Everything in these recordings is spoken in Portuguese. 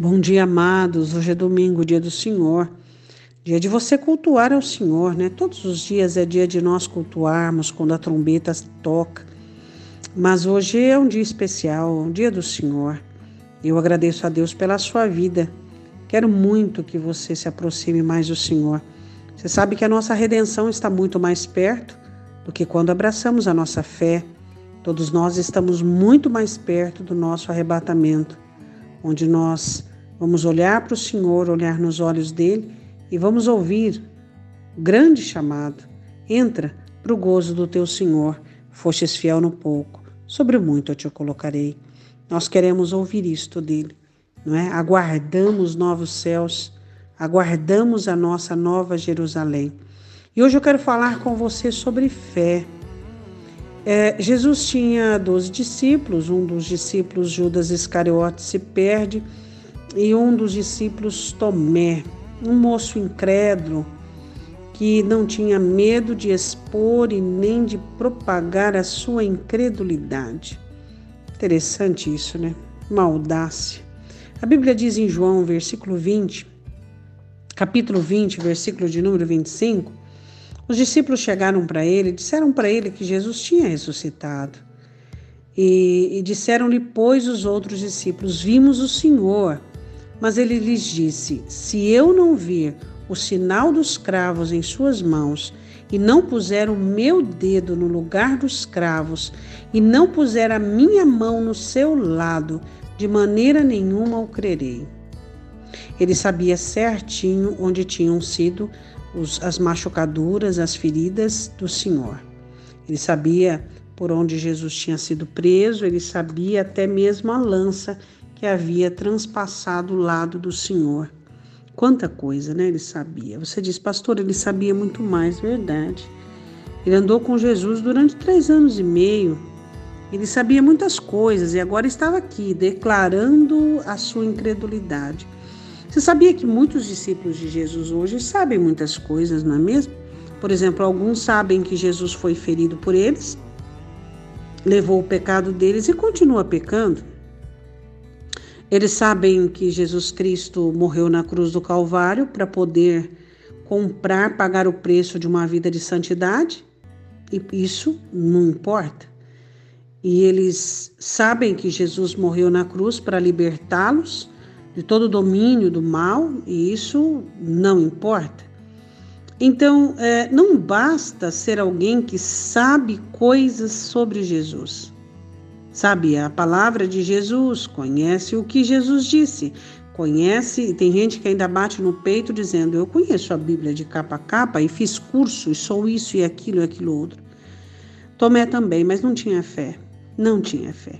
Bom dia, amados. Hoje é domingo, dia do Senhor. Dia de você cultuar ao Senhor, né? Todos os dias é dia de nós cultuarmos quando a trombeta toca. Mas hoje é um dia especial, um dia do Senhor. Eu agradeço a Deus pela sua vida. Quero muito que você se aproxime mais do Senhor. Você sabe que a nossa redenção está muito mais perto do que quando abraçamos a nossa fé. Todos nós estamos muito mais perto do nosso arrebatamento onde nós vamos olhar para o Senhor, olhar nos olhos dele e vamos ouvir o grande chamado. Entra para o gozo do teu Senhor, fostes fiel no pouco, sobre muito eu te colocarei. Nós queremos ouvir isto dele, não é? Aguardamos novos céus, aguardamos a nossa nova Jerusalém. E hoje eu quero falar com você sobre fé. É, Jesus tinha 12 discípulos, um dos discípulos, Judas Iscariote, se perde, e um dos discípulos, Tomé, um moço incrédulo, que não tinha medo de expor e nem de propagar a sua incredulidade. Interessante isso, né? Uma audácia. A Bíblia diz em João, versículo 20, capítulo 20, versículo de número 25, os discípulos chegaram para ele, disseram para ele que Jesus tinha ressuscitado. E, e disseram-lhe, pois, os outros discípulos: Vimos o Senhor. Mas ele lhes disse: Se eu não vir o sinal dos cravos em suas mãos, e não puser o meu dedo no lugar dos cravos, e não puser a minha mão no seu lado, de maneira nenhuma o crerei. Ele sabia certinho onde tinham sido os, as machucaduras, as feridas do Senhor. Ele sabia por onde Jesus tinha sido preso, ele sabia até mesmo a lança que havia transpassado o lado do Senhor. Quanta coisa, né? Ele sabia. Você diz, pastor, ele sabia muito mais, verdade. Ele andou com Jesus durante três anos e meio. Ele sabia muitas coisas e agora estava aqui declarando a sua incredulidade. Você sabia que muitos discípulos de Jesus hoje sabem muitas coisas, não é mesmo? Por exemplo, alguns sabem que Jesus foi ferido por eles, levou o pecado deles e continua pecando. Eles sabem que Jesus Cristo morreu na cruz do Calvário para poder comprar, pagar o preço de uma vida de santidade, e isso não importa. E eles sabem que Jesus morreu na cruz para libertá-los de todo o domínio do mal, e isso não importa. Então, é, não basta ser alguém que sabe coisas sobre Jesus. Sabe a palavra de Jesus, conhece o que Jesus disse, conhece, e tem gente que ainda bate no peito dizendo: Eu conheço a Bíblia de capa a capa e fiz curso e sou isso e aquilo e aquilo outro. Tomé também, mas não tinha fé. Não tinha fé.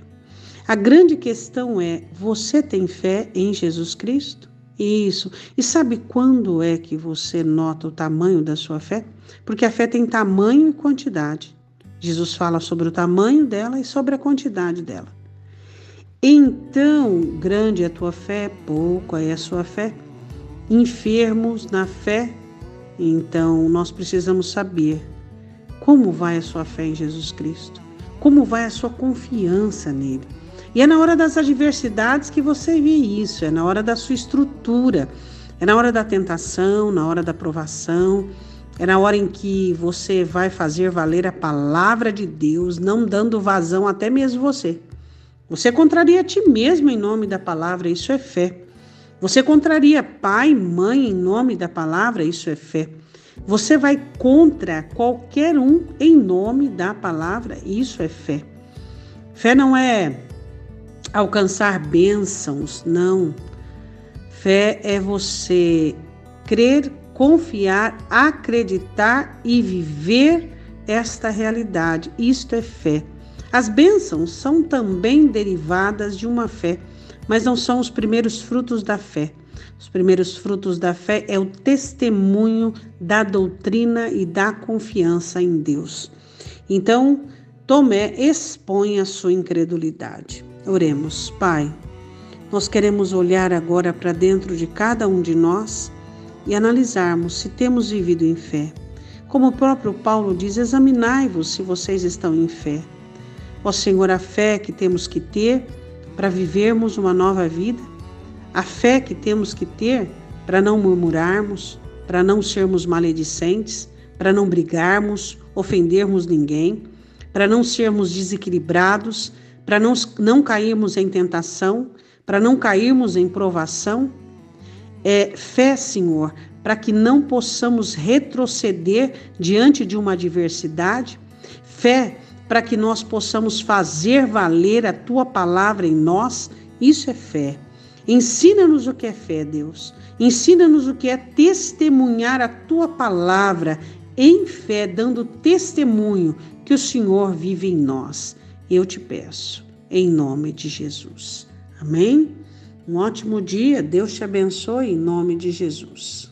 A grande questão é: você tem fé em Jesus Cristo? Isso. E sabe quando é que você nota o tamanho da sua fé? Porque a fé tem tamanho e quantidade. Jesus fala sobre o tamanho dela e sobre a quantidade dela. Então, grande é a tua fé, pouco é a sua fé. Enfermos na fé, então nós precisamos saber como vai a sua fé em Jesus Cristo, como vai a sua confiança nele. E é na hora das adversidades que você vê isso, é na hora da sua estrutura, é na hora da tentação, na hora da provação, é na hora em que você vai fazer valer a palavra de Deus, não dando vazão até mesmo você. Você contraria a ti mesmo em nome da palavra, isso é fé. Você contraria pai, mãe em nome da palavra, isso é fé. Você vai contra qualquer um em nome da palavra, isso é fé. Fé não é alcançar bênçãos, não. Fé é você crer, confiar, acreditar e viver esta realidade. Isto é fé. As bênçãos são também derivadas de uma fé, mas não são os primeiros frutos da fé. Os primeiros frutos da fé é o testemunho da doutrina e da confiança em Deus. Então, Tomé expõe a sua incredulidade. Oremos, Pai. Nós queremos olhar agora para dentro de cada um de nós e analisarmos se temos vivido em fé. Como o próprio Paulo diz, examinai-vos se vocês estão em fé. Ó Senhor, a fé que temos que ter para vivermos uma nova vida, A fé que temos que ter para não murmurarmos, para não sermos maledicentes, para não brigarmos, ofendermos ninguém, para não sermos desequilibrados, para não, não cairmos em tentação, para não cairmos em provação. É fé, Senhor, para que não possamos retroceder diante de uma adversidade. Fé para que nós possamos fazer valer a tua palavra em nós. Isso é fé. Ensina-nos o que é fé, Deus. Ensina-nos o que é testemunhar a tua palavra em fé, dando testemunho que o Senhor vive em nós. Eu te peço, em nome de Jesus. Amém? Um ótimo dia. Deus te abençoe em nome de Jesus.